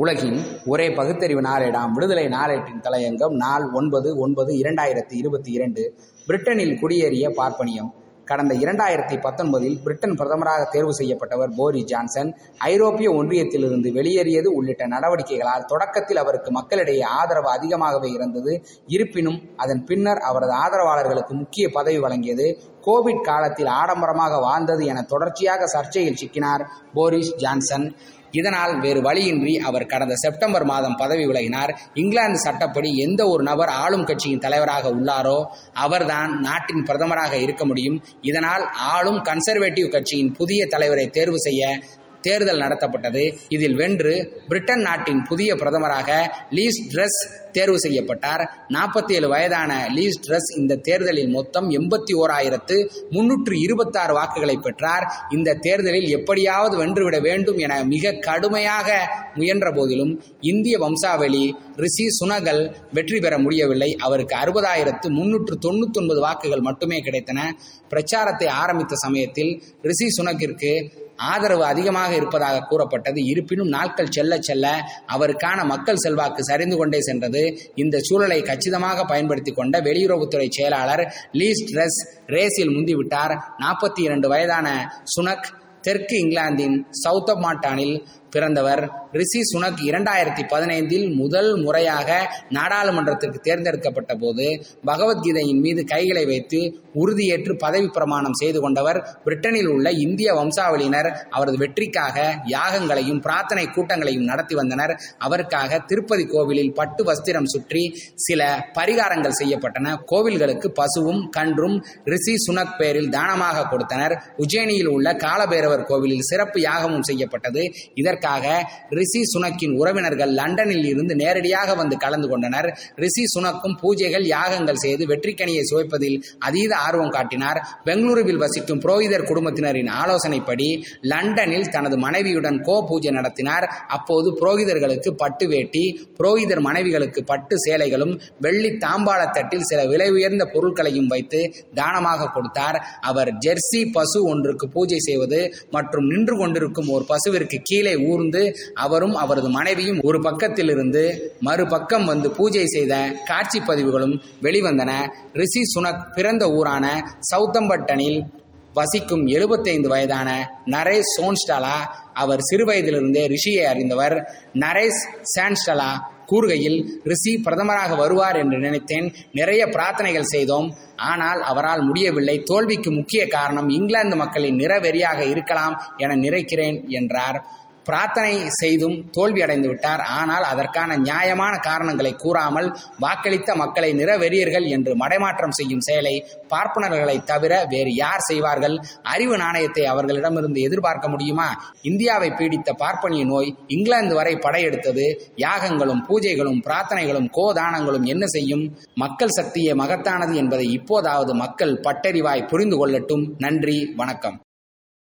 உலகின் ஒரே பகுத்தறிவு நாளேடாம். விடுதலை நாளேட்டின் தலையங்கம் நாள் ஒன்பது ஒன்பது இரண்டாயிரத்தி இருபத்தி இரண்டு. பிரிட்டனில் குடியேறிய பார்ப்பனியம். கடந்த இரண்டாயிரத்தி பத்தொன்பதில் பிரிட்டன் பிரதமராக தேர்வு செய்யப்பட்டவர் போரி ஜான்சன் ஐரோப்பிய ஒன்றியத்திலிருந்து வெளியேறியது உள்ளிட்ட நடவடிக்கைகளால் தொடக்கத்தில் அவருக்கு மக்களிடையே ஆதரவு அதிகமாகவே இருந்தது. இருப்பினும் அதன் பின்னர் அவரது ஆதரவாளர்களுக்கு முக்கிய பதவி வழங்கியது கோவிட் காலத்தில் ஆடம்பரமாக வாழ்ந்தது என தொடர்ச்சியாக சர்ச்சையில் சிக்கினார் போரிஸ் ஜான்சன். இதனால் வேறு வழியின்றி அவர் கடந்த செப்டம்பர் மாதம் பதவி விலகினார். இங்கிலாந்து சட்டப்படி எந்த ஒரு நபர் ஆளும் கட்சியின் தலைவராக உள்ளாரோ அவர்தான் நாட்டின் பிரதமராக இருக்க முடியும். இதனால் ஆளும் கன்சர்வேட்டிவ் கட்சியின் புதிய தலைவரை தேர்வு செய்ய தேர்தல் நடத்தப்பட்டது. இதில் வென்று பிரிட்டன் நாட்டின் புதிய பிரதமராக லீஸ் ட்ரெஸ் தேர்வு செய்யப்பட்டார். நாற்பத்தி ஏழு வயதான லீஸ் ட்ரெஸ் இந்த தேர்தலில் மொத்தம் எண்பத்தி ஓராயிரத்து முன்னூற்று இருபத்தாறு வாக்குகளை பெற்றார். இந்த தேர்தலில் எப்படியாவது வென்றுவிட வேண்டும் என மிக கடுமையாக முயன்ற போதிலும் இந்திய வம்சாவளி ரிஷி சுனகல் வெற்றி பெற முடியவில்லை. அவருக்கு அறுபதாயிரத்து முன்னூற்று தொண்ணூத்தி ஒன்பது வாக்குகள் மட்டுமே கிடைத்தன. பிரச்சாரத்தை ஆரம்பித்த சமயத்தில் ரிஷி சுனக்கிற்கு ஆதரவு அதிகமாக இருப்பதாக கூறப்பட்டது. இருப்பினும் நாட்கள் செல்ல செல்ல அவருக்கான மக்கள் செல்வாக்கு சரிந்து கொண்டே சென்றது. இந்த சூழலை கச்சிதமாக பயன்படுத்தி கொண்ட வெளியுறவுத்துறை செயலாளர் லீஸ் ட்ரெஸ் ரேஸில் முந்திவிட்டார். நாற்பத்தி இரண்டு வயதான சுனக் தெற்கு இங்கிலாந்தின் சவுத்தமாட்டானில் பிறந்தவர். ரிஷி சுனக் இரண்டாயிரத்தி பதினைந்தில் முதல் முறையாக நாடாளுமன்றத்திற்கு தேர்ந்தெடுக்கப்பட்ட போது பகவத்கீதையின் மீது கைகளை வைத்து உறுதியேற்று பதவி பிரமாணம் செய்து கொண்டவர். பிரிட்டனில் உள்ள இந்திய வம்சாவளியினர் அவரது வெற்றிக்காக யாகங்களையும் பிரார்த்தனை கூட்டங்களையும் நடத்தி வந்தனர். அவருக்காக திருப்பதி கோவிலில் பட்டு வஸ்திரம் சுற்றி சில பரிகாரங்கள் செய்யப்பட்டன. கோவில்களுக்கு பசுவும் கன்றும் ரிஷி சுனக் பேரில் தானமாக கொடுத்தனர். உஜ்ஜயினியில் உள்ள காலபைரவர் கோவிலில் சிறப்பு யாகமும் செய்யப்பட்டது. இதற்கு இதற்காக ரிஷி சுனக்கின் உறவினர்கள் லண்டனில் இருந்து நேரடியாக வந்து கலந்து கொண்டனர். ரிஷி சுனக்கும் பூஜைகள் யாகங்கள் செய்து வெற்றிக்கனியை சுவைப்பதில் அதீத ஆர்வம் காட்டினார். பெங்களூருவில் வசிக்கும் புரோகிதர் குடும்பத்தினரின் ஆலோசனைப்படி லண்டனில் தனது மனைவியுடன் கோ பூஜை நடத்தினார். அப்போது புரோகிதர்களுக்கு பட்டு வேட்டி புரோகிதர் மனைவிகளுக்கு பட்டு சேலைகளும் வெள்ளி தாம்பாளத்தட்டில் சில விலை உயர்ந்த பொருட்களையும் வைத்து தானமாக கொடுத்தார். அவர் ஜெர்சி பசு ஒன்றுக்கு பூஜை செய்வது மற்றும் நின்று கொண்டிருக்கும் ஒரு பசுவிற்கு கீழே ஊர்ந்து அவரும் அவரது மனைவியும் ஒரு பக்கத்திலிருந்து மறுபக்கம் வந்து பூஜை செய்த காட்சி பதிவுகளும் வெளிவந்தன. ரிஷி சுனக் பிறந்த ஊரான சவுத்தம்பட்டனில் வசிக்கும் எழுபத்தைந்து வயதான நரேஷ் சோன்ஸ்டாலா அவர் சிறுவயதிலிருந்தே ரிஷியை அறிந்தவர். நரேஷ் சான்ஸ்டலா கூறுகையில் ரிஷி பிரதமராக வருவார் என்று நினைத்தேன். நிறைய பிரார்த்தனைகள் செய்தோம். ஆனால் அவரால் முடியவில்லை. தோல்விக்கு முக்கிய காரணம் இங்கிலாந்து மக்களின் நிறவெறியாக இருக்கலாம் என நினைக்கிறேன் என்றார். பிரார்த்தனை செய்தும் தோல்வி அடைந்து விட்டார். ஆனால் அதற்கான நியாயமான காரணங்களை கூறாமல் வாக்களித்த மக்களை நிறவெறியர்கள் என்று மடைமாற்றம் செய்யும் செயலை பார்ப்பனர்களை தவிர வேறு யார் செய்வார்கள்? அறிவு நாணயத்தை அவர்களிடமிருந்து எதிர்பார்க்க முடியுமா? இந்தியாவை பீடித்த பார்ப்பனிய நோய் இங்கிலாந்து வரை படையெடுத்தது. யாகங்களும் பூஜைகளும் பிரார்த்தனைகளும் கோதானங்களும் என்ன செய்யும்? மக்கள் சக்தியே மகத்தானது என்பதை இப்போதாவது மக்கள் பட்டறிவாய் புரிந்து கொள்ளட்டும். நன்றி வணக்கம்.